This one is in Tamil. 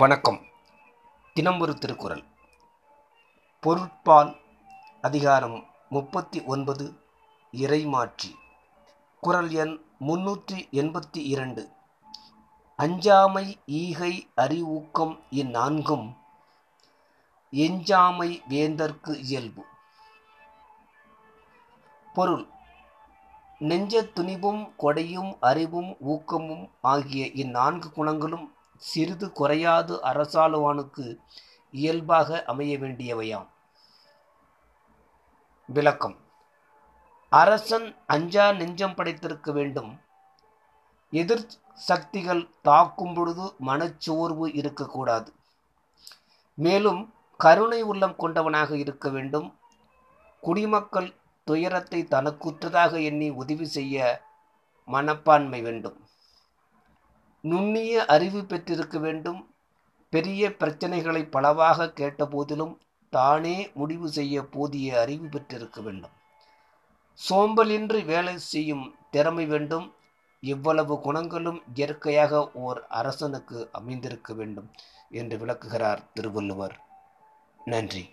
வணக்கம். தினம் ஒரு திருக்குறள். பொருட்பால் அதிகாரம் முப்பத்தி ஒன்பது இறைமாற்றி குறள் எண் முன்னூற்றி எண்பத்தி இரண்டு. அஞ்சாமை ஈகை அறிவூக்கம் இந்நான்கும் எஞ்சாமை வேந்தர்க்கு இயல்பு. பொருள் நெஞ்ச துணிவும் கொடையும் அறிவும் ஊக்கமும் ஆகிய இந்நான்கு குணங்களும் சிறிது குறையாது அரசாளுவானுக்கு இயல்பாக அமைய வேண்டியவையாம் விளக்கம். அரசன் அஞ்சா நெஞ்சம் படைத்திருக்க வேண்டும். எதிர் சக்திகள் தாக்கும் பொழுது மனச்சோர்வு இருக்கக்கூடாது. மேலும் கருணை உள்ளம் கொண்டவனாக இருக்க வேண்டும். குடிமக்கள் துயரத்தை தனக்குற்றதாக எண்ணி உதவி செய்ய மனப்பான்மை வேண்டும். நுண்ணிய அறிவு பெற்றிருக்க வேண்டும். பெரிய பிரச்சனைகளை பலவாக கேட்ட போதிலும் தானே முடிவு செய்ய போதிய அறிவு பெற்றிருக்க வேண்டும். சோம்பலின்றி வேலை செய்யும் திறமை வேண்டும். இவ்வளவு குணங்களும் இயற்கையாக ஓர் அரசனுக்கு அமைந்திருக்க வேண்டும் என்று விளக்குகிறார் திருவள்ளுவர். நன்றி.